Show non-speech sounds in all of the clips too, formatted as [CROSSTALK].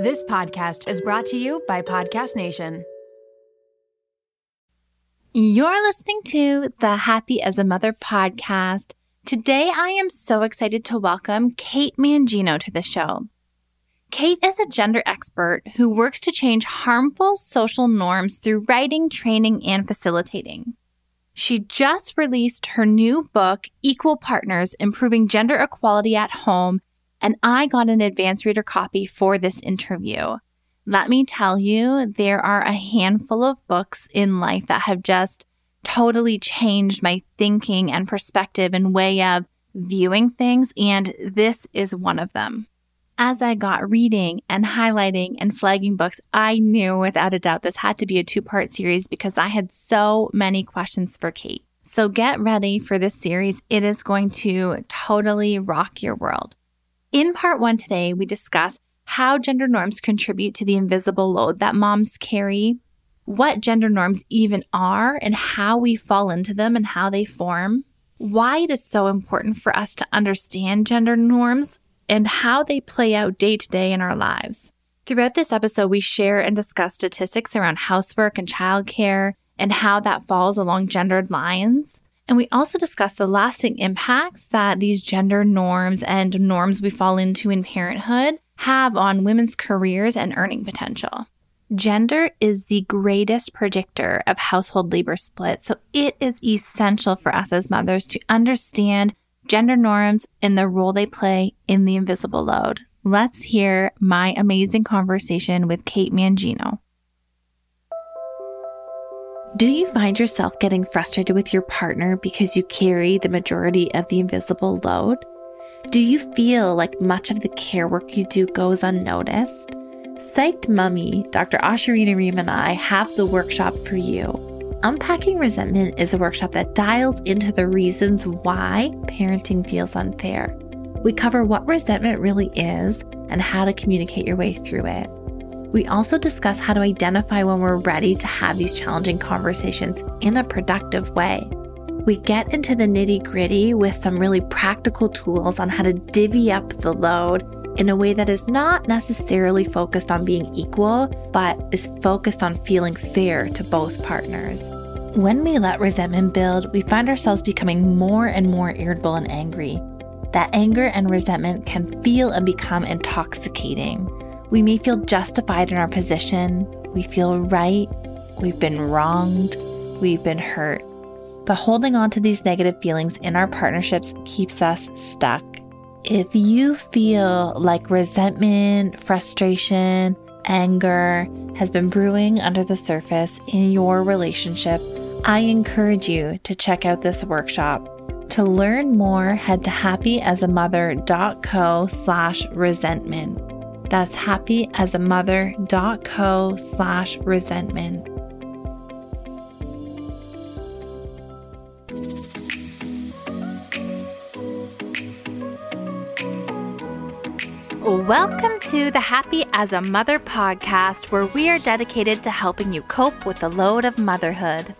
This podcast is brought to you by Podcast Nation. You're listening to the Happy as a Mother podcast. Today, I am so excited to welcome Kate Mangino to the show. Kate is a gender expert who works to change harmful social norms through writing, training, and facilitating. She just released her new book, Equal Partners Improving Gender Equality at Home and I got an advanced reader copy for this interview. Let me tell you, there are a handful of books in life that have just totally changed my thinking and perspective and way of viewing things, and this is one of them. As I got reading and highlighting and flagging books, I knew without a doubt this had to be a two part series because I had so many questions for Kate. So get ready for this series. It is going to totally rock your world. In part one today, we discuss how gender norms contribute to the invisible load that moms carry, what gender norms even are, and how we fall into them and how they form, why it is so important for us to understand gender norms, and how they play out day to day in our lives. Throughout this episode, we share and discuss statistics around housework and childcare and how that falls along gendered lines. And we also discuss the lasting impacts that these gender norms and norms we fall into in parenthood have on women's careers and earning potential. Gender is the greatest predictor of household labor split, so it is essential for us as mothers to understand gender norms and the role they play in the invisible load. Let's hear my amazing conversation with Kate Mangino. Do you find yourself getting frustrated with your partner because you carry the majority of the invisible load? Do you feel like much of the care work you do goes unnoticed? Psyched Mommy, Dr. Ashurina Ream, and I have the workshop for you. Unpacking Resentment is a workshop that dials into the reasons why parenting feels unfair. We cover what resentment really is and how to communicate your way through it. We also discuss how to identify when we're ready to have these challenging conversations in a productive way. We get into the nitty gritty with some really practical tools on how to divvy up the load in a way that is not necessarily focused on being equal, but is focused on feeling fair to both partners. When we let resentment build, we find ourselves becoming more and more irritable and angry. That anger and resentment can feel and become intoxicating. We may feel justified in our position. We feel right. We've been wronged. We've been hurt. But holding on to these negative feelings in our partnerships keeps us stuck. If you feel like resentment, frustration, anger has been brewing under the surface in your relationship, I encourage you to check out this workshop. To learn more, head to happyasamother.co slash resentment. That's happyasamother.co slash resentment. Welcome to the Happy as a Mother podcast, where we are dedicated to helping you cope with the load of motherhood.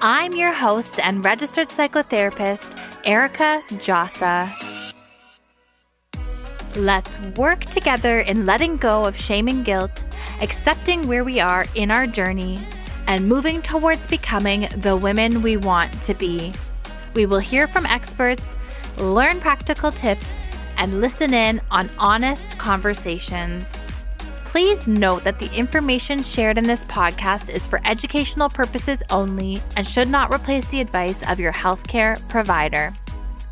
I'm your host and registered psychotherapist, Erica Djossa. Let's work together in letting go of shame and guilt, accepting where we are in our journey, and moving towards becoming the women we want to be. We will hear from experts, learn practical tips, and listen in on honest conversations. Please note that the information shared in this podcast is for educational purposes only and should not replace the advice of your healthcare provider.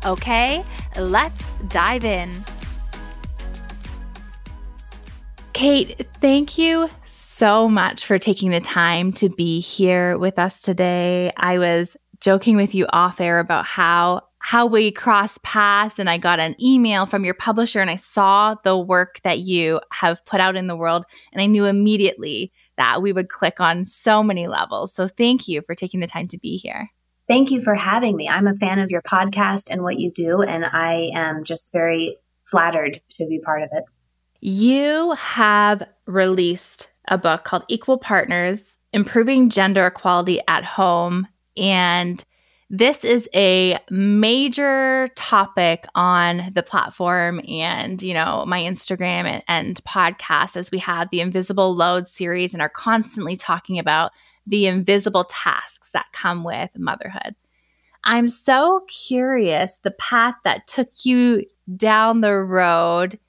Okay, let's dive in. Kate, thank you so much for taking the time to be here with us today. I was joking with you off air about how how we crossed paths and I got an email from your publisher and I saw the work that you have put out in the world and I knew immediately that we would click on so many levels. So thank you for taking the time to be here. Thank you for having me. I'm a fan of your podcast and what you do and I am just very flattered to be part of it. You have released a book called Equal Partners Improving Gender Equality at Home. And This is a major topic on the platform and, you know, my Instagram and, and podcast as we have the Invisible Load series and are constantly talking about the invisible tasks that come with motherhood. I'm so curious the path that took you down the road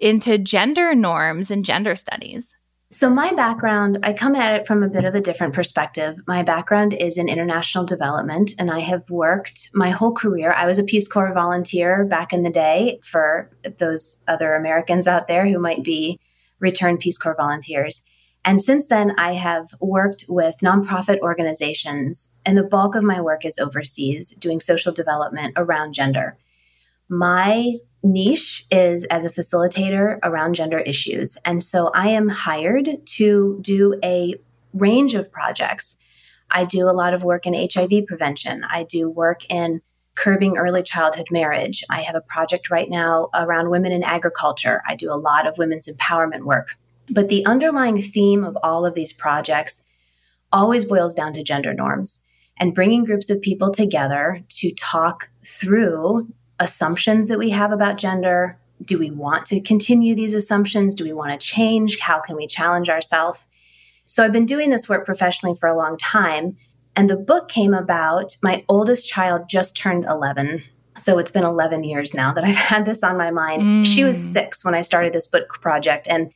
into gender norms and gender studies. So, my background, I come at it from a bit of a different perspective. My background is in international development, and I have worked my whole career. I was a Peace Corps volunteer back in the day for those other Americans out there who might be returned Peace Corps volunteers. And since then, I have worked with nonprofit organizations, and the bulk of my work is overseas doing social development around gender. My niche is as a facilitator around gender issues. And so I am hired to do a range of projects. I do a lot of work in HIV prevention, I do work in curbing early childhood marriage. I have a project right now around women in agriculture. I do a lot of women's empowerment work. But the underlying theme of all of these projects always boils down to gender norms and bringing groups of people together to talk through assumptions that we have about gender. Do we want to continue these assumptions? Do we want to change? How can we challenge ourselves? So I've been doing this work professionally for a long time. And the book came about. My oldest child just turned 11. So it's been 11 years now that I've [LAUGHS] had this on my mind. Mm. She was six when I started this book project. And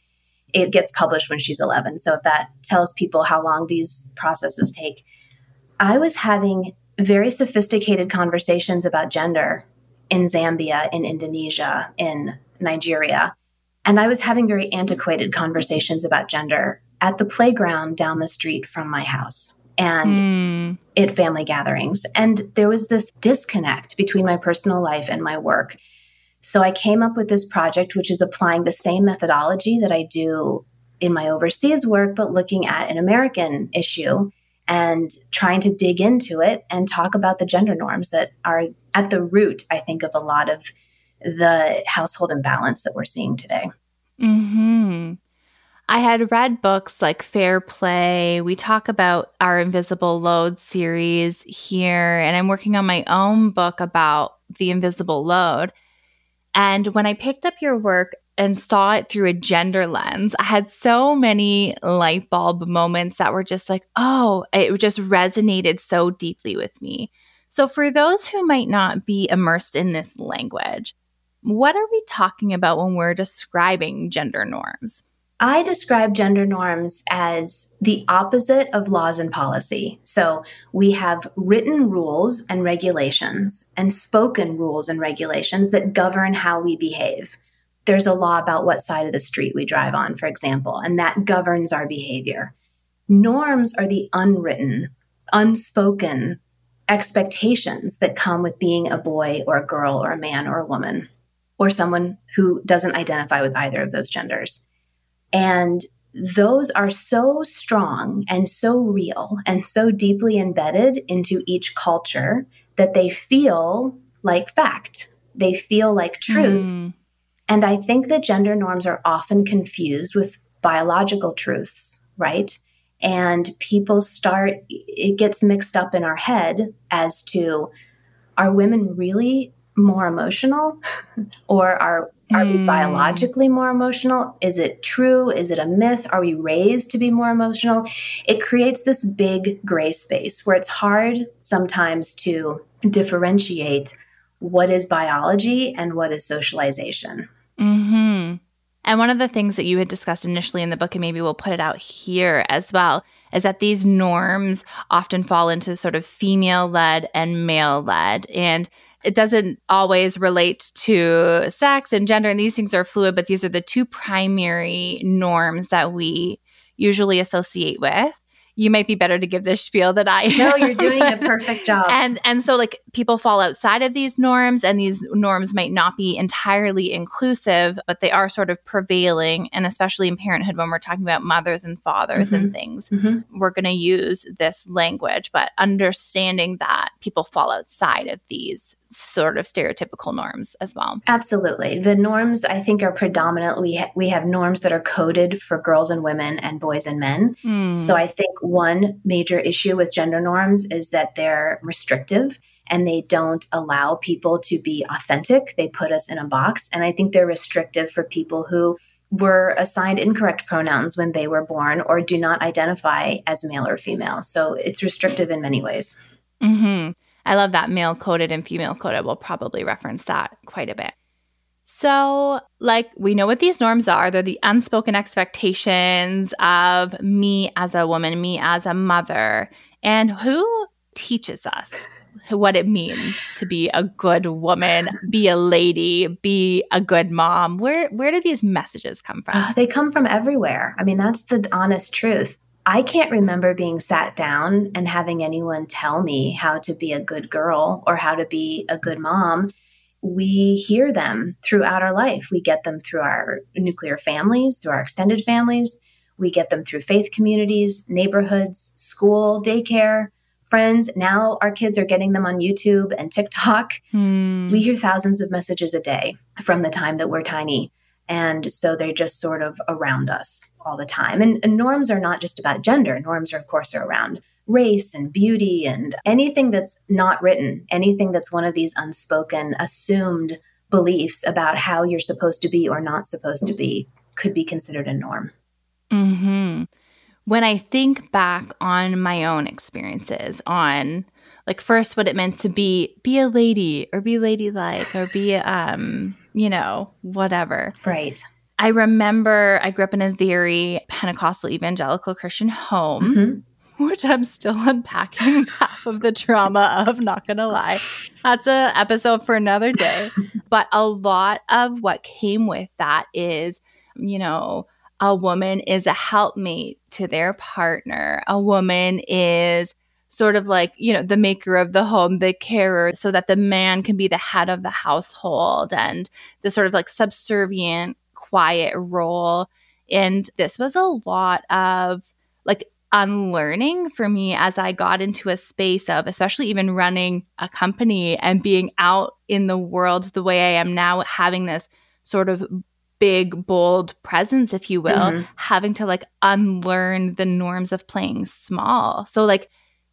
it gets published when she's 11. So if that tells people how long these processes take. I was having very sophisticated conversations about gender in Zambia, in Indonesia, in Nigeria. And I was having very antiquated conversations about gender at the playground down the street from my house and mm. at family gatherings. And there was this disconnect between my personal life and my work. So I came up with this project, which is applying the same methodology that I do in my overseas work, but looking at an American issue and trying to dig into it and talk about the gender norms that are at the root, I think, of a lot of the household imbalance that we're seeing today. Hmm. I had read books like Fair Play. We talk about our Invisible Load series here, and I'm working on my own book about the invisible load. And when I picked up your work and saw it through a gender lens, I had so many light bulb moments that were just like, oh, it just resonated so deeply with me. So, for those who might not be immersed in this language, what are we talking about when we're describing gender norms? I describe gender norms as the opposite of laws and policy. So we have written rules and regulations and spoken rules and regulations that govern how we behave. There's a law about what side of the street we drive on, for example, and that governs our behavior. Norms are the unwritten, unspoken expectations that come with being a boy or a girl or a man or a woman or someone who doesn't identify with either of those genders. And those are so strong and so real and so deeply embedded into each culture that they feel like fact. They feel like truth. Mm. And I think that gender norms are often confused with biological truths, right? And people start, it gets mixed up in our head as to are women really more emotional [LAUGHS] or are are mm. we hmm. biologically more emotional? Is it true? Is it a myth? Are we raised to be more emotional? It creates this big gray space where it's hard sometimes to differentiate what is biology and what is socialization. Hmm And one of the things that you had discussed initially in the book, and maybe we'll put it out here as well, is that these norms often fall into sort of female led and male led. And it doesn't always relate to sex and gender, and these things are fluid, but these are the two primary norms that we usually associate with you might be better to give this spiel that I No, you're doing a [LAUGHS] perfect job. and and so like people fall outside of these norms and these norms might not be entirely inclusive, but they are sort of prevailing and especially in parenthood when we're talking about mothers and fathers mm-hmm. and things, mm-hmm. we're going to use this language, but understanding that people fall outside of these sort of stereotypical norms as well. Absolutely. The norms I think are predominantly we, ha- we have norms that are coded for girls and women and boys and men. Mm. So I think one major issue with gender norms is that they're restrictive and they don't allow people to be authentic. They put us in a box and I think they're restrictive for people who were assigned incorrect pronouns when they were born or do not identify as male or female. So it's restrictive in many ways. Mm-hmm. I love that male coded and female coded. We'll probably reference that quite a bit. So, like, we know what these norms are. They're the unspoken expectations of me as a woman, me as a mother. And who teaches us what it means to be a good woman, be a lady, be a good mom? Where where do these messages come from? Uh, they come from everywhere. I mean, that's the honest truth. I can't remember being sat down and having anyone tell me how to be a good girl or how to be a good mom. We hear them throughout our life. We get them through our nuclear families, through our extended families. We get them through faith communities, neighborhoods, school, daycare, friends. Now our kids are getting them on YouTube and TikTok. Mm. We hear thousands of messages a day from the time that we're tiny. And so they're just sort of around us all the time. And, and, norms are not just about gender. Norms are, of course, are around race and beauty and anything that's not written, anything that's one of these unspoken, assumed beliefs about how you're supposed to be or not supposed to be could be considered a norm. Mm-hmm. When I think back on my own experiences, on like first what it meant to be be a lady or be ladylike or be um you know, whatever. Right. I remember I grew up in a very Pentecostal evangelical Christian home, mm-hmm. which I'm still [LAUGHS] unpacking [LAUGHS] half of the trauma of, not gonna lie. That's an episode for another day. [LAUGHS] but a lot of what came with that is, you know, a woman is a helpmate to their partner. A woman is sort of like, you know, the maker of the home, the carer, so that the man can be the head of the household and the sort of like subservient, quiet role. And this was a lot of like unlearning for me as I got into a space of, especially even running a company and being out in the world the way I am now, having this sort of big, bold presence, if you will, mm-hmm. having to like unlearn the norms of playing small. So, like,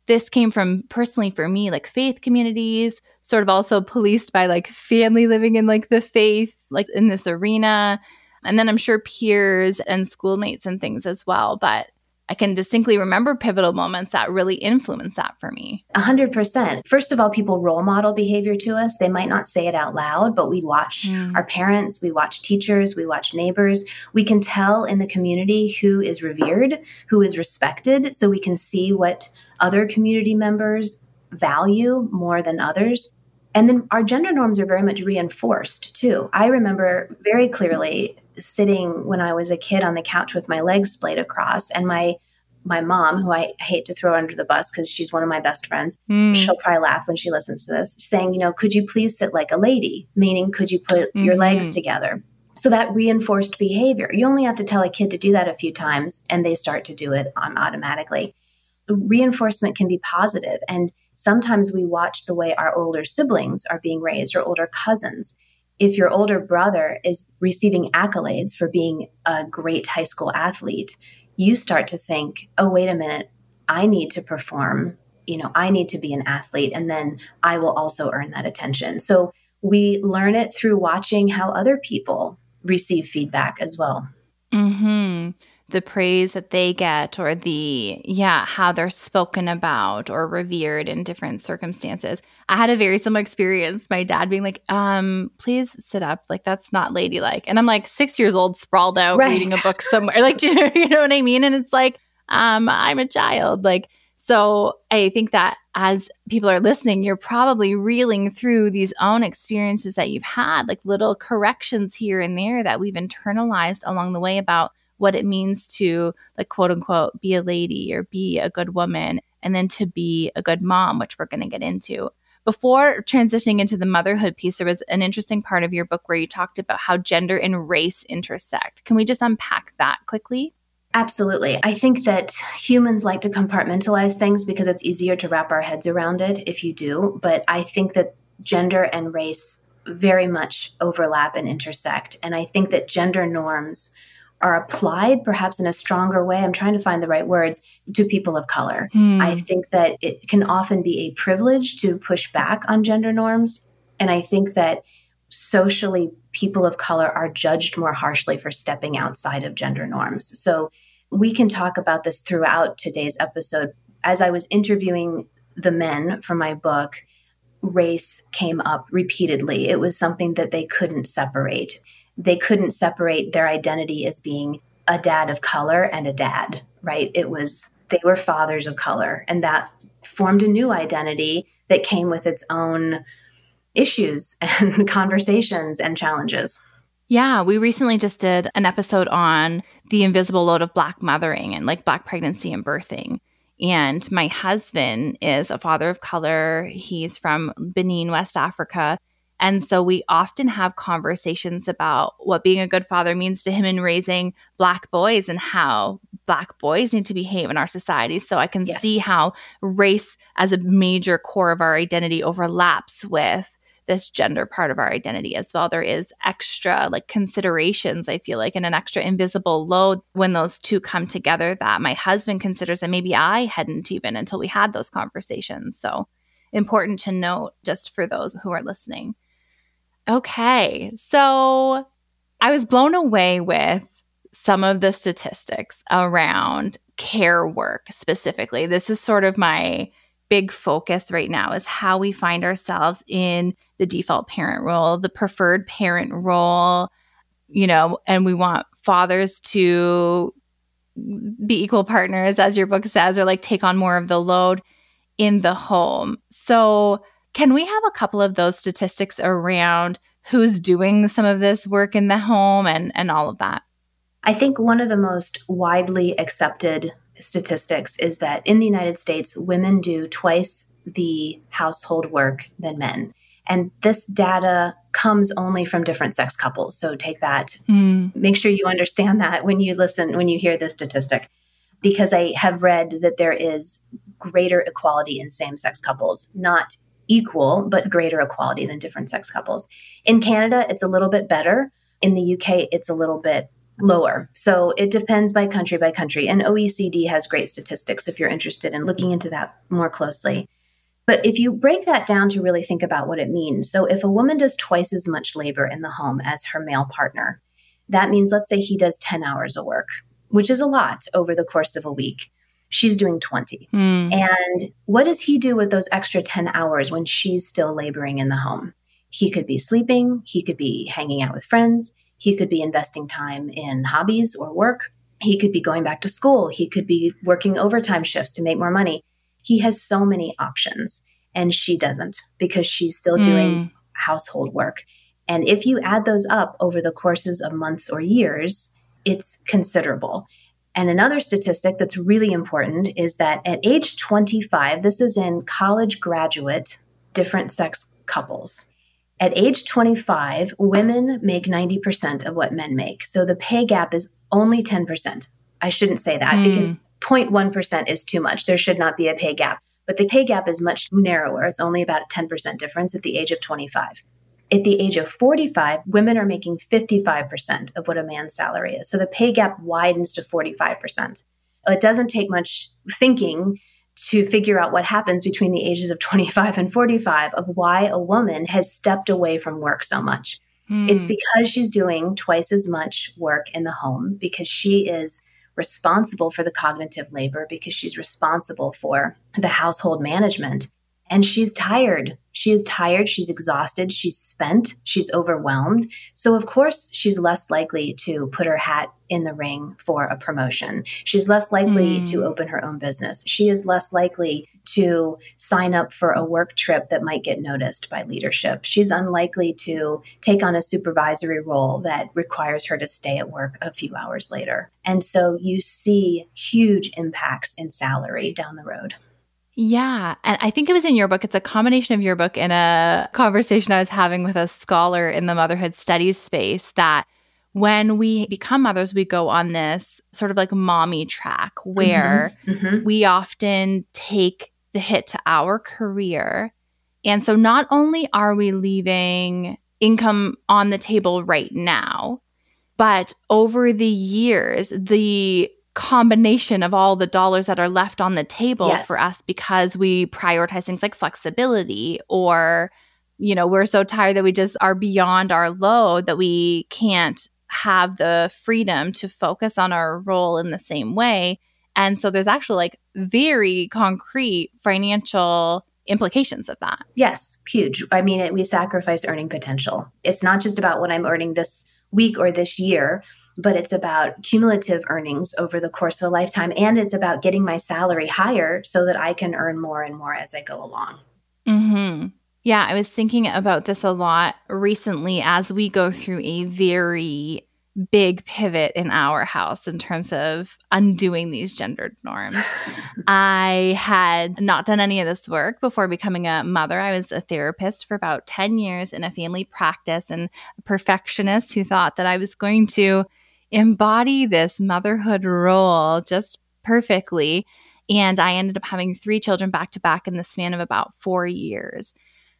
this came from personally for me like faith communities sort of also policed by like family living in like the faith like in this arena. And then i'm sure peers and schoolmates and things as well. But I can distinctly remember pivotal moments that really influenced that for me. A hundred percent. First of all, people role model behavior to us. They might not say it out loud, but we watch mm. our parents, we watch teachers, we watch neighbors. We can tell in the community who is revered, who is respected, so we can see what other community members value more than others. And then our gender norms are very much reinforced too. I remember very clearly sitting when I was a kid on the couch with my legs splayed across and my my mom, who I hate to throw under the bus because she's one of my best friends, mm. she'll probably laugh when she listens to this, saying, you know, could you please sit like a lady? Meaning, could you put mm-hmm. your legs together? So that reinforced behavior. You only have to tell a kid to do that a few times and they start to do it on automatically. Reinforcement can be positive, and sometimes we watch the way our older siblings are being raised or older cousins if your older brother is receiving accolades for being a great high school athlete, you start to think, oh, wait a minute, I need to perform. You know, I need to be an athlete, and then I will also earn that attention. So we learn it through watching how other people receive feedback as well. Hmm the praise that they get or the yeah how they're spoken about or revered in different circumstances. I had a very similar experience. My dad being like um please sit up. Like that's not ladylike. And i'm like six years old sprawled out right. reading a book somewhere. [LAUGHS] Like you know, you know what i mean? And it's like um i'm a child. Like so I think that as people are listening, you're probably reeling through these own experiences that you've had, like little corrections here and there that we've internalized along the way about what it means to like quote unquote be a lady or be a good woman and then to be a good mom which we're going to get into before transitioning into the motherhood piece there was an interesting part of your book where you talked about how gender and race intersect can we just unpack that quickly Absolutely. I think that humans like to compartmentalize things because it's easier to wrap our heads around it if you do. But I think that gender and race very much overlap and intersect. And I think that gender norms are applied perhaps in a stronger way. I'm trying to find the right words to people of color. Hmm. I think that it can often be a privilege to push back on gender norms. And I think that socially, people of color are judged more harshly for stepping outside of gender norms. So we can talk about this throughout today's episode. As I was interviewing the men for my book, race came up repeatedly. It was something that they couldn't separate. They couldn't separate their identity as being a dad of color and a dad, right? It was, they were fathers of color. And that formed a new identity that came with its own issues [LAUGHS] and conversations and challenges. Yeah, we recently just did an episode on the invisible load of Black mothering and like Black pregnancy and birthing. And my husband is a father of color. He's from Benin, West Africa. And so we often have conversations about what being a good father means to him in raising Black boys and how Black boys need to behave in our society. So I can yes. see how race as a major core of our identity overlaps with this gender part of our identity as well. There is extra like considerations, I feel like, and an extra invisible load when those two come together that my husband considers and maybe I hadn't even until we had those conversations. So important to note just for those who are listening. Okay. So I was blown away with some of the statistics around care work specifically. This is sort of my big focus right now is how we find ourselves in the default parent role, the preferred parent role, you know, and we want fathers to be equal partners, as your book says, or like take on more of the load in the home. So, can we have a couple of those statistics around who's doing some of this work in the home and, and all of that? I think one of the most widely accepted statistics is that in the United States, women do twice the household work than men. And this data comes only from different sex couples. So take that. Mm. Make sure you understand that when you listen, when you hear this statistic, because I have read that there is greater equality in same sex couples, not equal, but greater equality than different sex couples. In Canada, it's a little bit better. In the UK, it's a little bit lower. So it depends by country by country. And OECD has great statistics if you're interested in looking into that more closely. But if you break that down to really think about what it means, so if a woman does twice as much labor in the home as her male partner, that means let's say he does 10 hours of work, which is a lot over the course of a week. She's doing 20. Mm. And what does he do with those extra 10 hours when she's still laboring in the home? He could be sleeping, he could be hanging out with friends, he could be investing time in hobbies or work. He could be going back to school. He could be working overtime shifts to make more money. He has so many options, and she doesn't because she's still doing mm. household work. And if you add those up over the courses of months or years, it's considerable. And another statistic that's really important is that at age 25, this is in college graduate different sex couples. At age 25, women make 90% of what men make. So the pay gap is only 10%. I shouldn't say that mm. because 0.1% is too much. There should not be a pay gap. But the pay gap is much narrower. It's only about a 10% difference at the age of 25. At the age of 45, women are making 55% of what a man's salary is. So the pay gap widens to 45%. It doesn't take much thinking to figure out what happens between the ages of 25 and 45 of why a woman has stepped away from work so much. Mm. It's because she's doing twice as much work in the home because she is responsible for the cognitive labor because she's responsible for the household management. And she's tired. She is tired. She's exhausted. She's spent. She's overwhelmed. So, of course, she's less likely to put her hat in the ring for a promotion. She's less likely mm. to open her own business. She is less likely to sign up for a work trip that might get noticed by leadership. She's unlikely to take on a supervisory role that requires her to stay at work a few hours later. And so you see huge impacts in salary down the road. Yeah. And I think it was in your book. It's a combination of your book and a conversation I was having with a scholar in the motherhood studies space that when we become mothers, we go on this sort of like mommy track where mm-hmm, mm-hmm. we often take the hit to our career And so not only are we leaving income on the table right now, but over the years, the combination of all the dollars that are left on the table Yes. for us because we prioritize things like flexibility or you know we're so tired that we just are beyond our load that we can't have the freedom to focus on our role in the same way and so there's actually like very concrete financial implications of that Yes, huge. I mean, it, we sacrifice earning potential. It's not just about what I'm earning this week or this year, but it's about cumulative earnings over the course of a lifetime. And it's about getting my salary higher so that I can earn more and more as I go along. hmm Yeah, I was thinking about this a lot recently as we go through a very big pivot in our house in terms of undoing these gendered norms. [LAUGHS] I had not done any of this work before becoming a mother. I was a therapist for about 10 years in a family practice and a perfectionist who thought that I was going to embody this motherhood role just perfectly. And I ended up having three children back to back in the span of about four years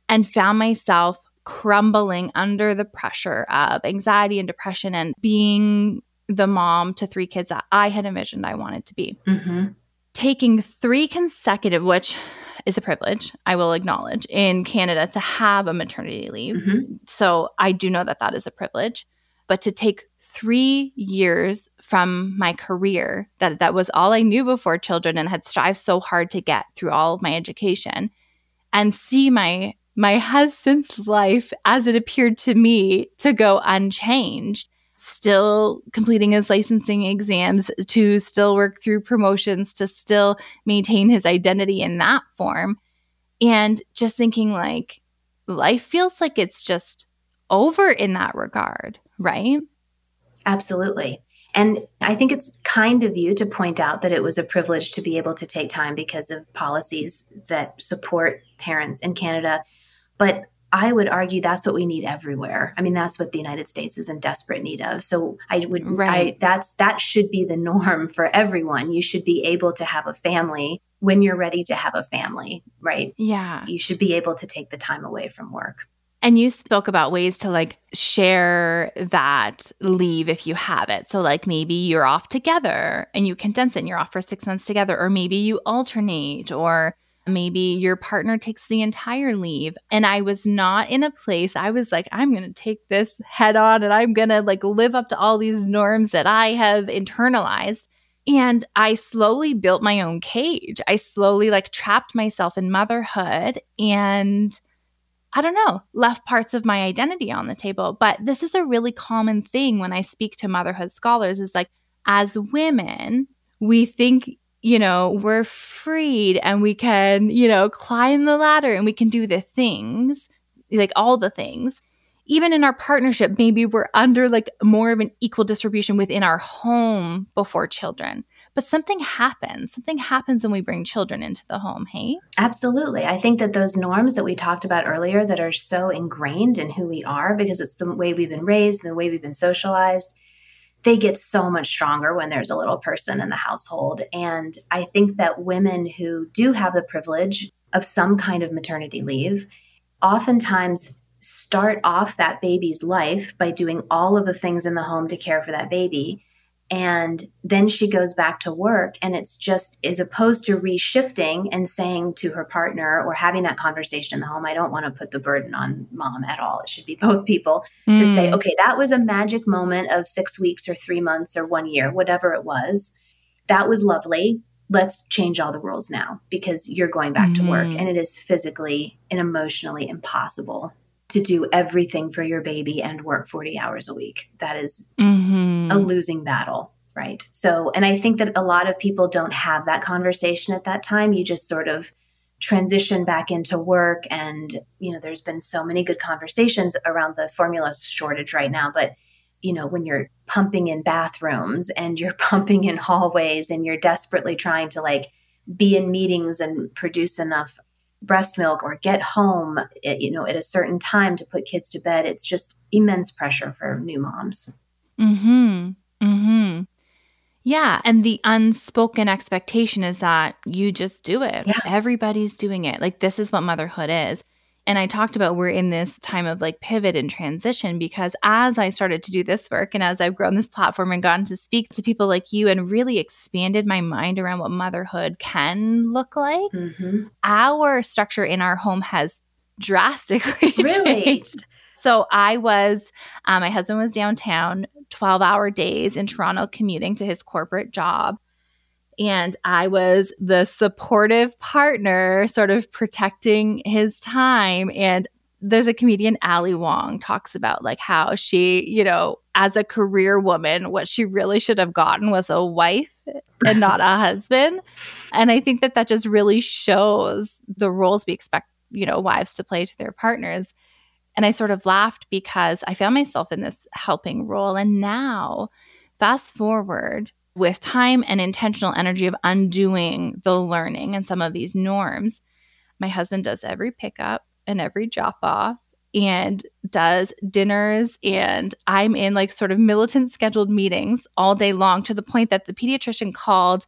and found myself crumbling under the pressure of anxiety and depression and being the mom to three kids that I had envisioned I wanted to be. hmm Taking three consecutive, which is a privilege, I will acknowledge, in Canada to have a maternity leave. hmm So I do know that that is a privilege. But to take three years from my career, that that was all I knew before children and had strived so hard to get through all of my education, and see my my husband's life as it appeared to me to go unchanged still completing his licensing exams to still work through promotions to still maintain his identity in that form. And just thinking like life feels like it's just over in that regard right Absolutely. And I think it's kind of you to point out that it was a privilege to be able to take time because of policies that support parents in Canada. But I would argue that's what we need everywhere. I mean, that's what the United States is in desperate need of. So I would, Right. I, that's that should be the norm for everyone. You should be able to have a family when you're ready to have a family, right? yeah You should be able to take the time away from work. And you spoke about ways to like share that leave if you have it. So, like maybe you're off together and you condense it and you're off for six months together, or maybe you alternate, or maybe your partner takes the entire leave. And I was not in a place, I was like, I'm going to take this head on and I'm going to like live up to all these norms that I have internalized. And I slowly built my own cage. I slowly like trapped myself in motherhood and I don't know, left parts of my identity on the table. But this is a really common thing when I speak to motherhood scholars is like, as women, we think, you know, we're freed and we can, you know, climb the ladder and we can do the things, like all the things. Even in our partnership, maybe we're under like more of an equal distribution within our home before children. But something happens. Something happens when we bring children into the home, hey? Absolutely. I think that those norms that we talked about earlier that are so ingrained in who we are because it's the way we've been raised the way we've been socialized, they get so much stronger when there's a little person in the household. And I think that women who do have the privilege of some kind of maternity leave oftentimes start off that baby's life by doing all of the things in the home to care for that baby and then she goes back to work and it's just as opposed to reshifting and saying to her partner or having that conversation in the home i don't want to put the burden on mom at all. It should be [LAUGHS] both people to say okay that was a magic moment of six weeks or three months or one year whatever it was. That was lovely. Let's change all the rules now because you're going back to work Mhm. and it is physically and emotionally impossible to do everything for your baby and work 40 hours a week that is Mhm. a losing battle, right? So, and I think that a lot of people don't have that conversation at that time. You just sort of transition back into work and you know there's been so many good conversations around the formula shortage right now but you know when you're pumping in bathrooms and you're [LAUGHS] pumping in hallways and you're desperately trying to like be in meetings and produce enough breast milk or get home at, you know at a certain time to put kids to bed it's just immense pressure for new moms Hmm. Hmm. Yeah, and the unspoken expectation is that you just do it. Yeah. Everybody's doing it. Like this is what motherhood is. And I talked about we're in this time of like pivot and transition because as I started to do this work and as I've grown this platform and gotten to speak to people like you and really expanded my mind around what motherhood can look like, mm-hmm. our structure in our home has drastically [LAUGHS] really? changed. So I was, um, my husband was downtown, 12 hour days in Toronto commuting to his corporate job and I was the supportive partner, sort of protecting his time. And there's a comedian, Ali Wong, talks about like how she, you know, as a career woman, what she really should have gotten was a wife and not a [LAUGHS] husband. And I think that that just really shows the roles we expect, you know, wives to play to their partners. And I sort of laughed because I found myself in this helping role. And now, fast forward, with time and intentional energy of undoing the learning and some of these norms. My husband does every pickup and every drop off and does dinners and I'm in like sort of militant scheduled meetings all day long to the point that the pediatrician called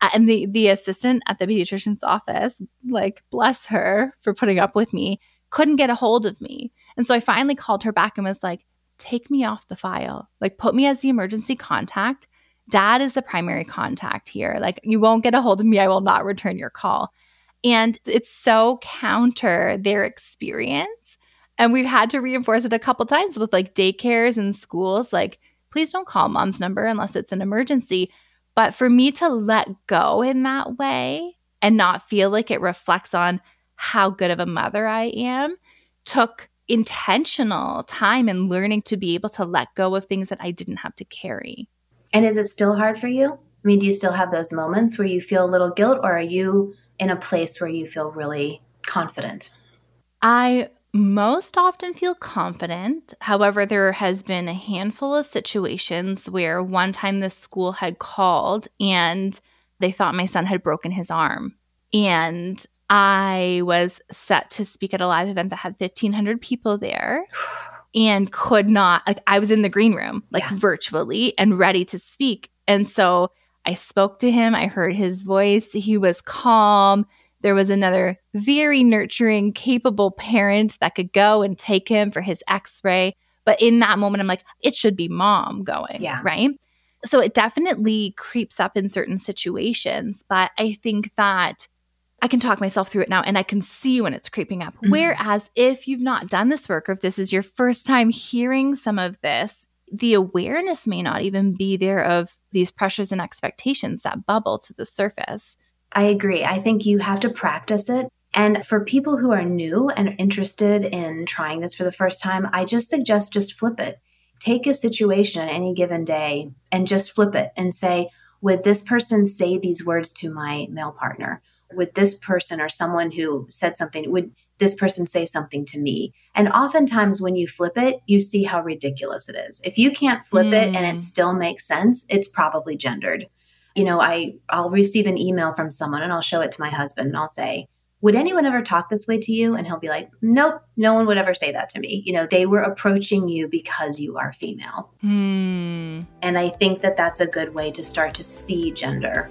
uh, and the the assistant at the pediatrician's office like bless her for putting up with me couldn't get a hold of me. And so I finally called her back and was like take me off the file. Like put me as the emergency contact dad is the primary contact here. Like, you won't get a hold of me. I will not return your call. And it's so counter their experience. And we've had to reinforce it a couple times with like daycares and schools. Like, please don't call mom's number unless it's an emergency. But for me to let go in that way and not feel like it reflects on how good of a mother I am took intentional time and learning to be able to let go of things that I didn't have to carry. And is it still hard for you? I mean, do you still have those moments where you feel a little guilt, or are you in a place where you feel really confident? I most often feel confident. However, there has been a handful of situations where one time the school had called and they thought my son had broken his arm. And I was set to speak at a live event that had 1,500 people there. [SIGHS] [SIGHS] [SIGHS] and could not like I was in the green room like yeah. virtually and ready to speak. And so I spoke to him, I heard his voice, he was calm. There was another very nurturing, capable parent that could go and take him for his x-ray. But in that moment I'm like it should be mom going, yeah. right? So it definitely creeps up in certain situations, but I think that I can talk myself through it now and I can see when it's creeping up. Mm-hmm. Whereas if you've not done this work or if this is your first time hearing some of this, the awareness may not even be there of these pressures and expectations that bubble to the surface. I agree. I think you have to practice it. And for people who are new and interested in trying this for the first time, I just suggest just flip it. Take a situation any given day and just flip it and say, would this person say these words to my male partner? Would this person or someone who said something would this person say something to me and oftentimes when you flip it you see how ridiculous it is if you can't flip mm. it and it mm. still makes sense it's probably gendered you know i i'll receive an email from someone and i'll show it to my husband and i'll say would anyone ever talk this way to you and he'll be like nope no one would ever say that to me you know they were approaching you because you are female mm. and i think that that's a good way to start to see gender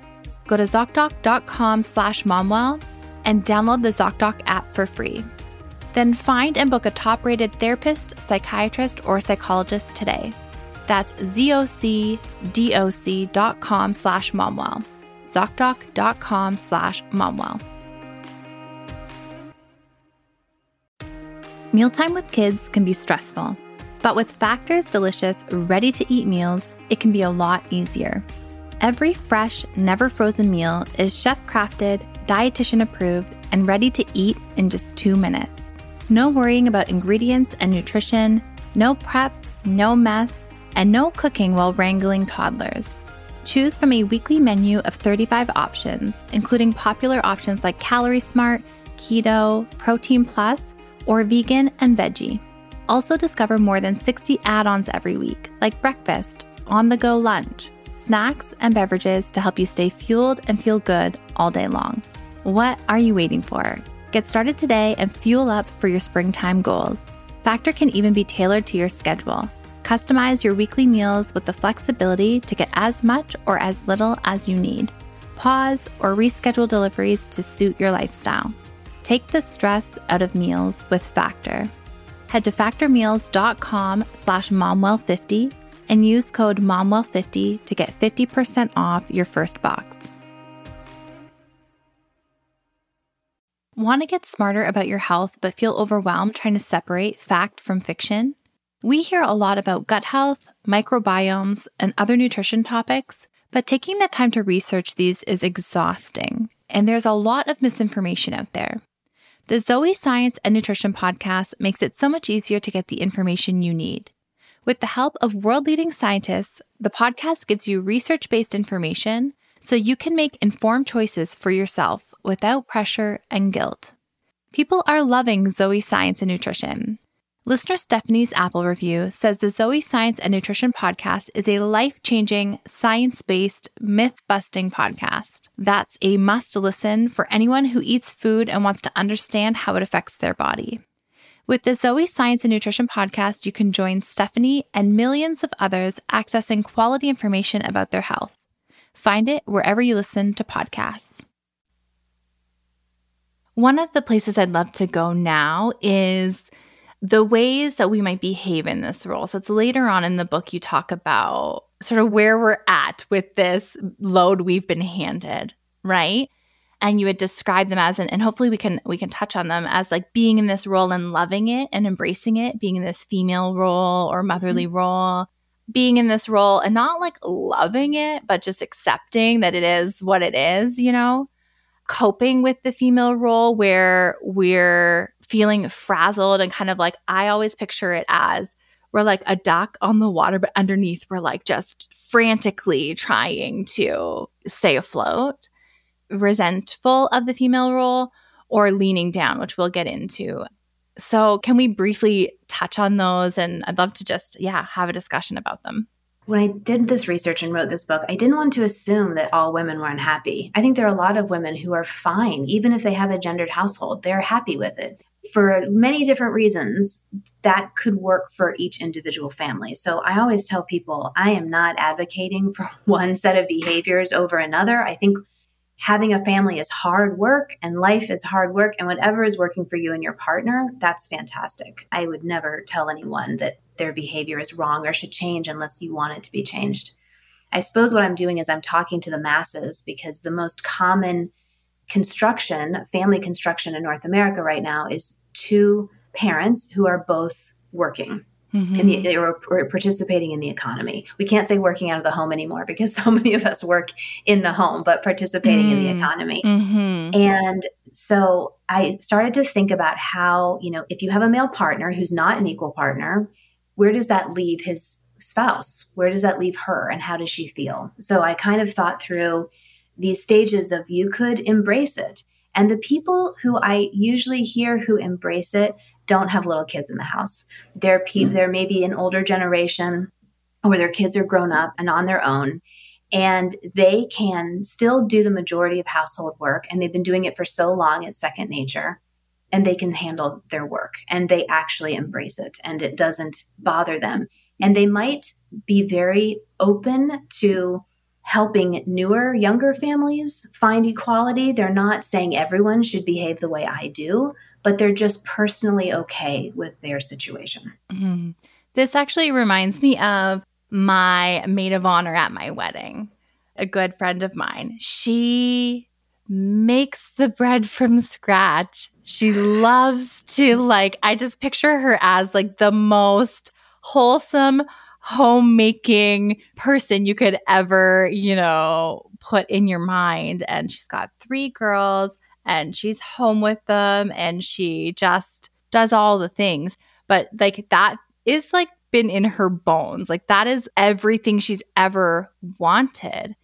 Go to ZocDoc.com slash momwell and download the ZocDoc app for free. Then find and book a top rated therapist, psychiatrist, or psychologist today. That's zocdoc.com slash momwell. ZocDoc.com slash momwell. Mealtime with kids can be stressful, but with Factor's delicious, ready to eat meals, it can be a lot easier. Every fresh, never frozen meal is chef crafted, dietitian approved, and ready to eat in just two minutes. No worrying about ingredients and nutrition, no prep, no mess, and no cooking while wrangling toddlers. Choose from a weekly menu of 35 options, including popular options like Calorie Smart, Keto, Protein Plus, or Vegan and Veggie. Also, discover more than 60 add ons every week, like breakfast, on the go lunch, snacks, and beverages to help you stay fueled and feel good all day long. What are you waiting for? Get started today and fuel up for your springtime goals. Factor can even be tailored to your schedule. Customize your weekly meals with the flexibility to get as much or as little as you need. Pause or reschedule deliveries to suit your lifestyle. Take the stress out of meals with Factor. Head to factormeals.com slash momwell50 and use code MOMWELL50 to get 50% off your first box. Want to get smarter about your health but feel overwhelmed trying to separate fact from fiction? We hear a lot about gut health, microbiomes, and other nutrition topics, but taking the time to research these is exhausting, and there's a lot of misinformation out there. The Zoe Science and Nutrition podcast makes it so much easier to get the information you need. With the help of world leading scientists, the podcast gives you research based information so you can make informed choices for yourself without pressure and guilt. People are loving Zoe Science and Nutrition. Listener Stephanie's Apple review says the Zoe Science and Nutrition podcast is a life changing, science based, myth busting podcast. That's a must listen for anyone who eats food and wants to understand how it affects their body. With the Zoe Science and Nutrition podcast, you can join Stephanie and millions of others accessing quality information about their health. Find it wherever you listen to podcasts. One of the places I'd love to go now is the ways that we might behave in this role. So it's later on in the book you talk about sort of where we're at with this load we've been handed, right? And you would describe them as and, and hopefully we can we can touch on them as like being in this role and loving it and embracing it being in this female role or motherly mm-hmm. role being in this role and not like loving it but just accepting that it is what it is you know coping with the female role where we're feeling frazzled and kind of like i always picture it as we're like a duck on the water but underneath we're like just frantically trying to stay afloat resentful of the female role or leaning down, which we'll get into. So, can we briefly touch on those? And I'd love to just, yeah, have a discussion about them. When I did this research and wrote this book, I didn't want to assume that all women were unhappy. I think there are a lot of women who are fine, even if they have a gendered household, they're happy with it. For many different reasons, that could work for each individual family. So I always tell people I am not advocating for [LAUGHS] one set of behaviors over another. I think having a family is hard work and life is hard work and whatever is working for you and your partner that's fantastic. I would never tell anyone that their behavior is wrong or should change unless you want it to be changed. I suppose what i'm doing is i'm talking to the masses because the most common construction family construction in north america right now is two parents who are both working Mm-hmm. In the, or, or participating in the economy. We can't say working out of the home anymore because [LAUGHS] so many of us work in the home, but participating mm-hmm. in the mm. economy. Mm-hmm. And so I started to think about how, you know, if you have a male partner who's not an equal partner, where does that leave his spouse? Where does that leave her? And how does she feel? So I kind of thought through these stages of you could embrace it. And the people who I usually hear who embrace it don't have little kids in the house. They're pe- mm-hmm. they're maybe an older generation or their kids are grown up and on their own and they can still do the majority of household work and they've been doing it for so long it's second nature and they can handle their work and they actually embrace it and it doesn't bother them and they might be very open to helping newer younger families find equality they're not saying everyone should behave the way i do but they're just personally okay with their situation. Mm-hmm. This actually reminds me of my maid of honor at my wedding, a good friend of mine. She makes the bread from scratch. She loves to like I just picture her as like the most wholesome homemaking person you could ever, you know, put in your mind and she's got three girls and she's home with them and she just does all the things. But like that is like been in her bones. Like that is everything she's ever wanted.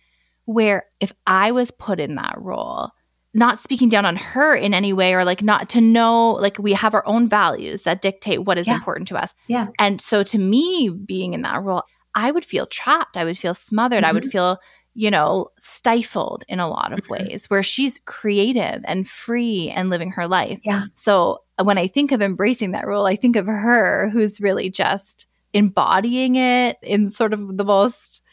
Where if I was put in that role, not speaking down on her in any way or like not to know like we have our own values that dictate what is yeah. important to us. Yeah. And so to me being in that role, I would feel trapped. I would feel smothered. Mm-hmm. I would mm-hmm. feel you know, stifled in a lot of mm-hmm. ways where she's creative and free and living her life. Yeah. So when I think of embracing that role, I think of her who's really just embodying it in sort of the most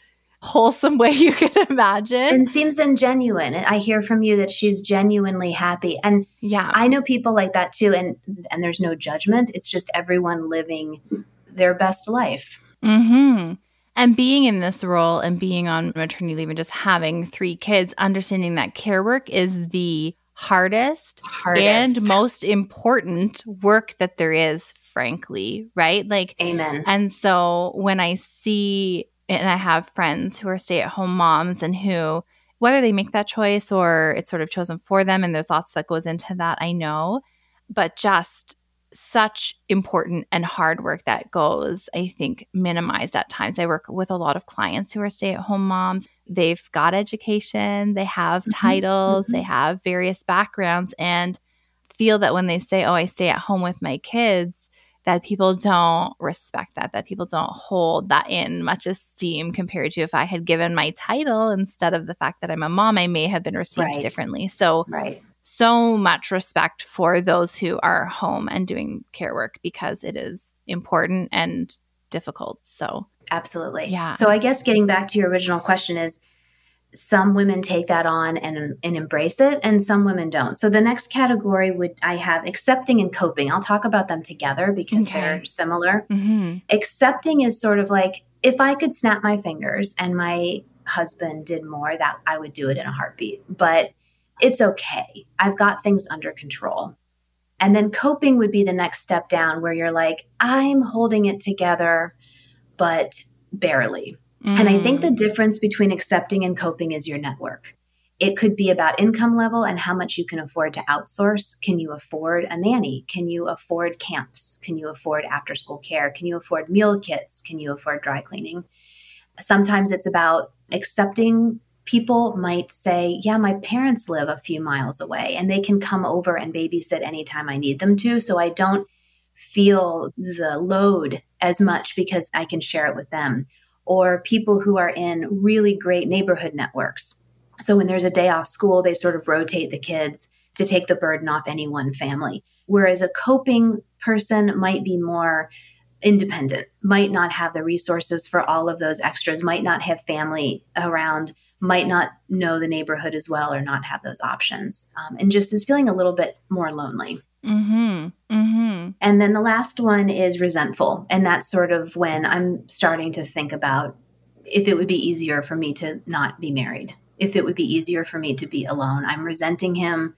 wholesome [LAUGHS] way you could imagine. And seems ingenuine. I hear from you that she's genuinely happy. And yeah. I know people like that too and and there's no judgment. It's just everyone living their best life. Mhm. And being in this role and being on maternity leave and just having three kids, understanding that care work is the hardest, hardest. and most important work that there is, frankly, right? Like, amen. And so when I see, and I have friends who are stay at home moms and who, whether they make that choice or it's sort of chosen for them, and there's lots that goes into that, I know, but just such important and hard work that goes, I think, minimized at times. I work with a lot of clients who are stay at home moms. They've got education, they have mm-hmm. titles, mm-hmm. they have various backgrounds, and feel that when they say, Oh, I stay at home with my kids, that people don't respect that, that people don't hold that in much esteem compared to if I had given my title instead of the fact that I'm a mom, I may have been received right. differently. So, right so much respect for those who are home and doing care work because it is important and difficult. So, absolutely. Yeah. So, I guess getting back to your original question is some women take that on and, and embrace it, and some women don't. So, the next category would I have accepting and coping. I'll talk about them together because okay. they're similar. Mm-hmm. Accepting is sort of like if I could snap my fingers and my husband did more, that I would do it in a heartbeat. But it's okay. I've got things under control. And then coping would be the next step down where you're like, I'm holding it together, but barely. Mm. And I think the mm. difference between accepting and coping is your network. It could be about income level and how much you can afford to outsource. Can you afford a nanny? Can you afford camps? Can you afford after school care? Can you afford meal kits? Can you afford dry cleaning? Sometimes it's about accepting people might say, Yeah, my parents live a few miles away and they can come over and babysit anytime I need them to. So I don't feel the load as much because I can share it with them. Or people who are in really great neighborhood networks. So when there's a day off school, they sort of rotate the kids to take the burden off any one family. Whereas a coping person might be more independent, might not have the resources for all of those extras, might not have family around might not know the neighborhood as well or not have those options um, and just is feeling a little bit more lonely. Mm-hmm. Mm-hmm. And then the last one is resentful. And that's sort of when I'm starting to think about if it would be easier for me to not be married, if it would be easier for me to be alone. I'm resenting him.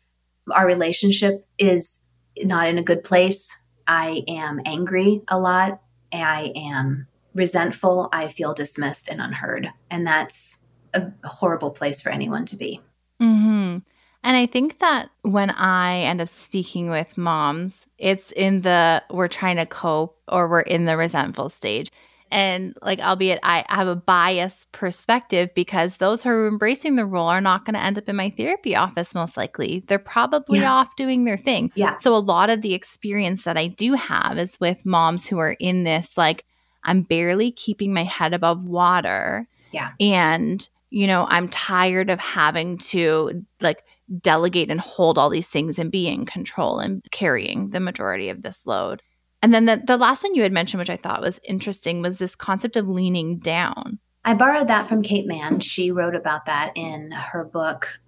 Our relationship is not in a good place. I am angry a lot. I am resentful. I feel dismissed and unheard. And that's a horrible place for anyone to be. Mm-hmm. And I think that when I end up speaking with moms, it's in the we're trying to cope or we're in the resentful stage. And like, albeit I have a biased perspective because those who are embracing the role are not going to end up in my therapy office, most likely. They're probably yeah. off doing their thing. Yeah. So, a lot of the experience that I do have is with moms who are in this, like, I'm barely keeping my head above water. Yeah. And you know, I'm tired of having to like delegate and hold all these things and be in control and carrying the majority of this load. And then the, the last one you had mentioned, which I thought was interesting, was this concept of leaning down. I borrowed that from Kate Manne. She wrote about that in her book,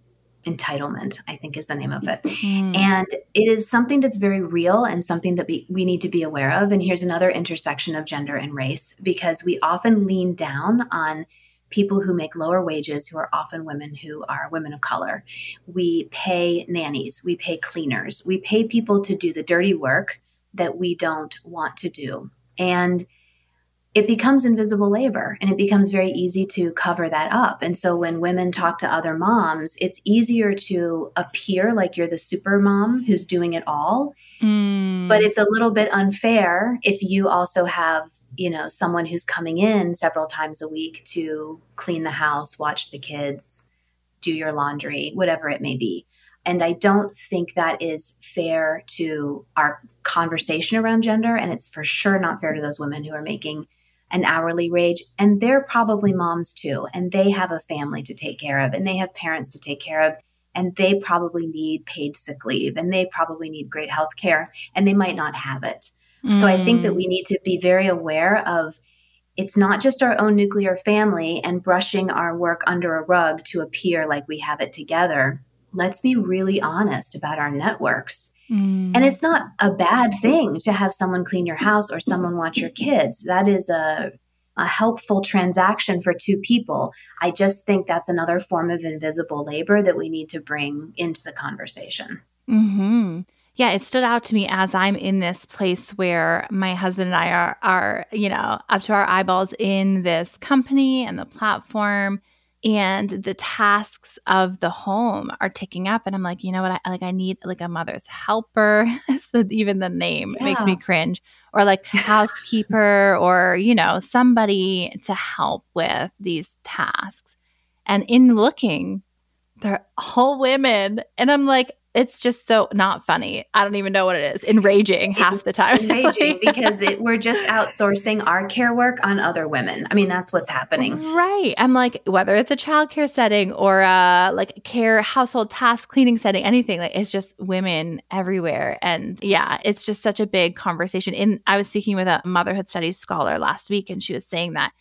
Entitlement, I think is the name of it. Mm. And it is something that's very real and something that we, we need to be aware of. And here's another intersection of gender and race because we often lean down on people who make lower wages, who are often women who are women of color. We pay nannies, we pay cleaners, we pay people to do the dirty work that we don't want to do. And it becomes invisible labor and it becomes very easy to cover that up. And so when women talk to other moms, it's easier to appear like you're the super mom who's doing it all. Mm. But it's a little bit unfair if you also have, you know, someone who's coming in several times a week to clean the house, watch the kids, do your laundry, whatever it may be. And I don't think that is fair to our conversation around gender. And it's for sure not fair to those women who are making an hourly wage. And they're probably moms too. And they have a family to take care of and they have parents to take care of. And they probably need paid sick leave and they probably need great health care and they might not have it. Mm. So I think that we need to be very aware of it's not just our own nuclear family and brushing our work under a rug to appear like we have it together. Let's be really honest about our networks Mm. And it's not a bad thing to have someone clean your house or someone watch your kids. That is a, a helpful transaction for two people. I just think that's another form of invisible labor that we need to bring into the conversation. Mm-hmm. Yeah, it stood out to me as I'm in this place where my husband and I are, are, you know, up to our eyeballs in this company and the platform and the tasks of the home are ticking up and i'm like you know what? I like i need like a mother's helper. [LAUGHS] So even the name yeah. makes me cringe. Or like [LAUGHS] housekeeper or you know somebody to help with these tasks. And in looking they're all women and i'm like it's just so not funny. I don't even know what it is. Enraging half the time. Enraging [LAUGHS] because it, we're just outsourcing our care work on other women. I mean, that's what's happening. Right. I'm like, whether it's a childcare setting or a like care household task cleaning setting, anything, like it's just women everywhere. And yeah, it's just such a big conversation. In I was speaking with a motherhood studies scholar last week, and she was saying that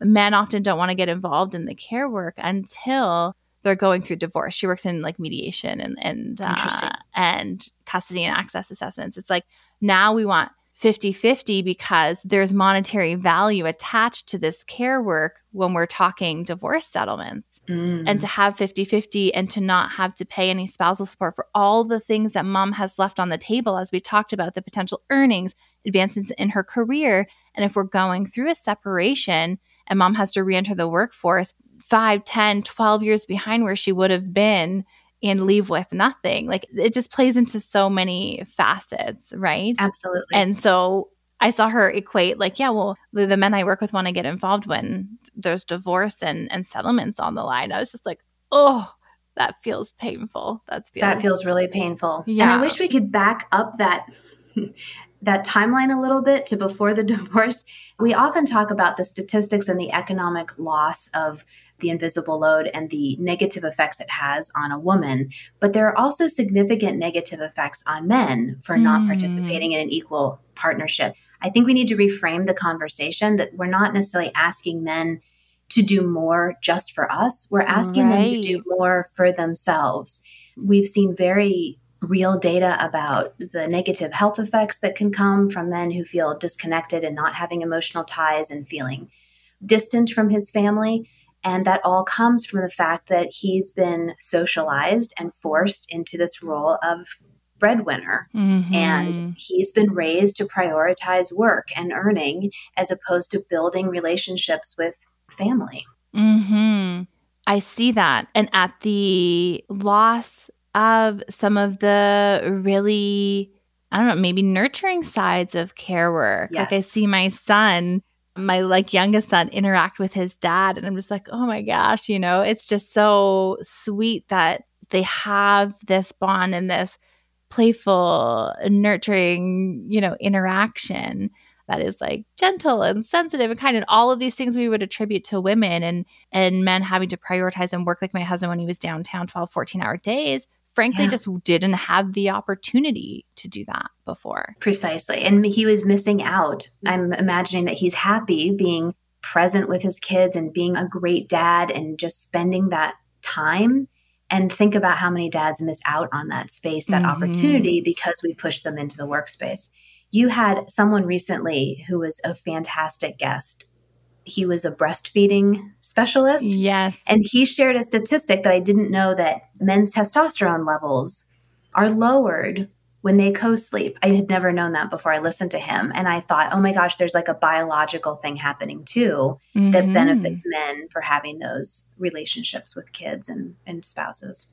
men often don't want to get involved in the care work until they're going through divorce. She works in like mediation and and uh, and custody and access assessments. It's like now we want 50-50 because there's monetary value attached to this care work when we're talking divorce settlements. Mm. And to have 50-50 and to not have to pay any spousal support for all the things that mom has left on the table as we talked about the potential earnings, advancements in her career, and if we're going through a separation and mom has to re-enter the workforce, 5, 10, 12 years behind where she would have been and leave with nothing. Like it just plays into so many facets, right? Absolutely. And so I saw her equate like, yeah, well, the, the men I work with want to get involved when there's divorce and, and settlements on the line. I was just like, oh, that feels painful. That's feels, that feels really painful. Yeah. And I wish we could back up that that timeline a little bit to before the [LAUGHS] divorce. We often talk about the statistics and the economic loss of the invisible load and the negative effects it has on a woman. But there are also significant negative effects on men for not mm. participating in an equal partnership. I think we need to reframe the conversation that we're not necessarily asking men to do more just for us, we're asking right. them to do more for themselves. We've seen very real data about the negative health effects that can come from men who feel disconnected and not having emotional ties and feeling distant from his family. And that all comes from the fact that he's been socialized and forced into this role of breadwinner. Mm-hmm. And he's been raised to prioritize work and earning as opposed to building relationships with family. Mm-hmm. I see that. And at the loss of some of the really, I don't know, maybe nurturing sides of care work. Yes. Like I see my son my like youngest son interact with his dad and i'm just like oh my gosh you know? It's just so sweet that they have this bond and this playful nurturing you know interaction that is like gentle and sensitive and kind and all of these things we would attribute to women and and men having to prioritize and work like my husband when he was downtown 12 14 hour days frankly yeah. just didn't have the opportunity to do that before. Precisely. And he was missing out. I'm imagining that he's happy being present with his kids and being a great dad and just spending that time and think about how many dads miss out on that space, that mm-hmm. opportunity because we push them into the workspace. You had someone recently who was a fantastic guest. He was a breastfeeding specialist. Yes. And he shared a statistic that I didn't know that men's testosterone levels are lowered when they co sleep. I had never known that before I listened to him. And I thought, oh my gosh, there's like a biological thing happening too mm-hmm. that benefits men for having those relationships with kids and, and spouses.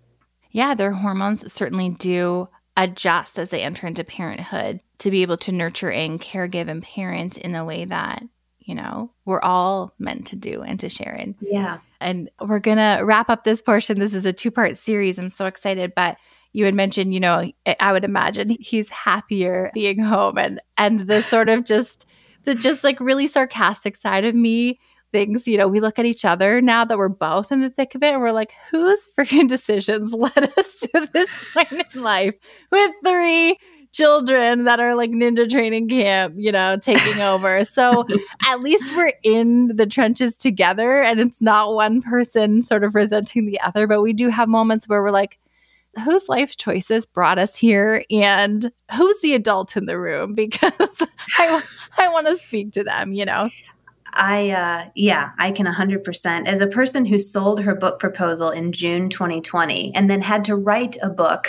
Yeah, their hormones certainly do adjust as they enter into parenthood to be able to nurture and caregive and parent in a way that you know we're all meant to do and to share in. Yeah. And we're gonna wrap up this portion. This is a two part series. I'm so excited. But you had mentioned you know i would imagine he's happier being home and and the sort of just the just like really sarcastic side of me things, you know, we look at each other now that we're both in the thick of it and we're like, whose freaking [LAUGHS] decisions led us to this point in life? With three children that are like ninja training camp, you know, taking over. So [LAUGHS] at least we're in the trenches together and it's not one person sort of resenting the other, but we do have moments where we're like, whose life choices brought us here and who's the adult in the room [LAUGHS] because I, I want to speak to them, you know? I, uh, yeah, I can 100%. As a person who sold her book proposal in June 2020 and then had to write a book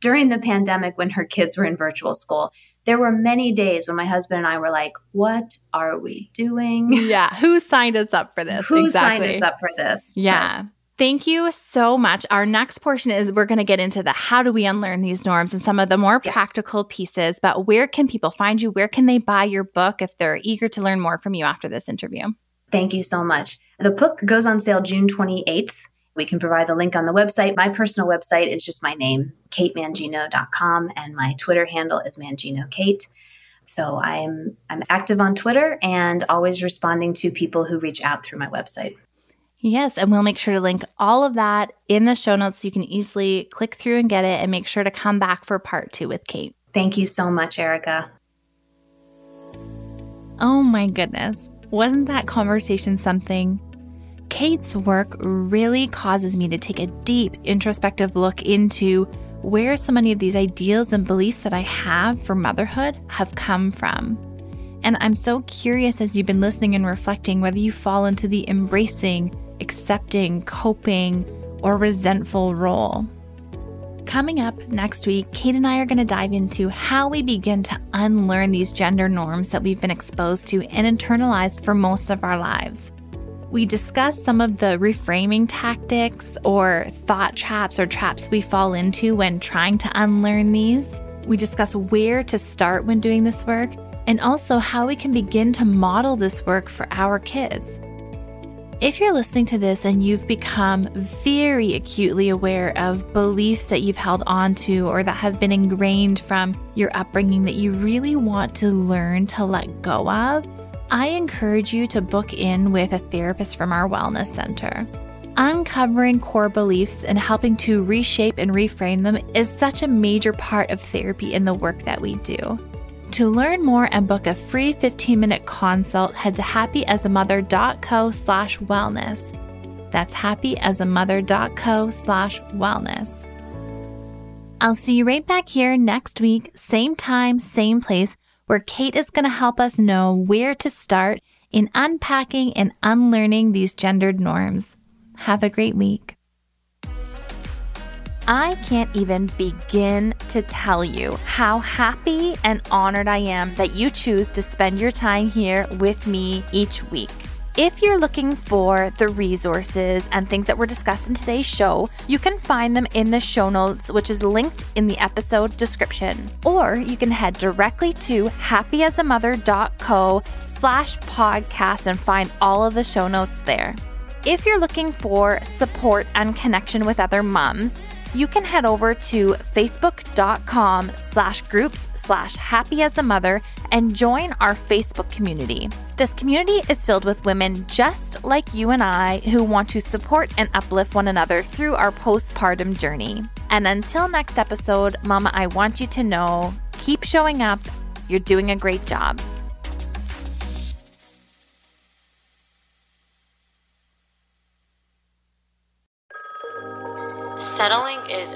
during the pandemic when her kids were in virtual school, there were many days when my husband and I were like, what are we doing? Yeah. Who signed us up for this? Who exactly. signed us up for this? Yeah. Thank you so much. Our next portion is we're going to get into the how do we unlearn these norms and some of the more yes. practical pieces. But where can people find you? Where can they buy your book if they're eager to learn more from you after this interview? Thank you so much. The book goes on sale June 28th. We can provide the link on the website. My personal website is just my name, katemangino.com, and my Twitter handle is manginokate. So I'm I'm active on Twitter and always responding to people who reach out through my website. Yes, and we'll make sure to link all of that in the show notes so you can easily click through and get it and make sure to come back for part two with Kate. Thank you so much, Erica. Oh my goodness. Wasn't that conversation something? Kate's work really causes me to take a deep introspective look into where so many of these ideals and beliefs that I have for motherhood have come from. And I'm so curious as you've been listening and reflecting whether you fall into the embracing, accepting, coping, or resentful role. Coming up next week, Kate and I are going to dive into how we begin to unlearn these gender norms that we've been exposed to and internalized for most of our lives. We discuss some of the reframing tactics or thought traps or traps we fall into when trying to unlearn these. We discuss where to start when doing this work and also how we can begin to model this work for our kids. If you're listening to this and you've become very acutely aware of beliefs that you've held on to or that have been ingrained from your upbringing that you really want to learn to let go of, I encourage you to book in with a therapist from our Wellness Center. Uncovering core beliefs and helping to reshape and reframe them is such a major part of therapy in the work that we do. To learn more and book a free 15-minute consult, head to happyasamother.co slash wellness. That's happyasamother.co slash wellness. I'll see you right back here next week, same time, same place, where Kate is going to help us know where to start in unpacking and unlearning these gendered norms. Have a great week. I can't even begin to tell you how happy and honored I am that you choose to spend your time here with me each week. If you're looking for the resources and things that were discussed in today's show, you can find them in the show notes, which is linked in the episode description. Or you can head directly to happyasamother.co slash podcast and find all of the show notes there. If you're looking for support and connection with other moms, you can head over to facebook.com slash groups slash happy as a mother and join our Facebook community. This community is filled with women just like you and I who want to support and uplift one another through our postpartum journey. And until next episode, Mama, I want you to know keep showing up. You're doing a great job. Settling is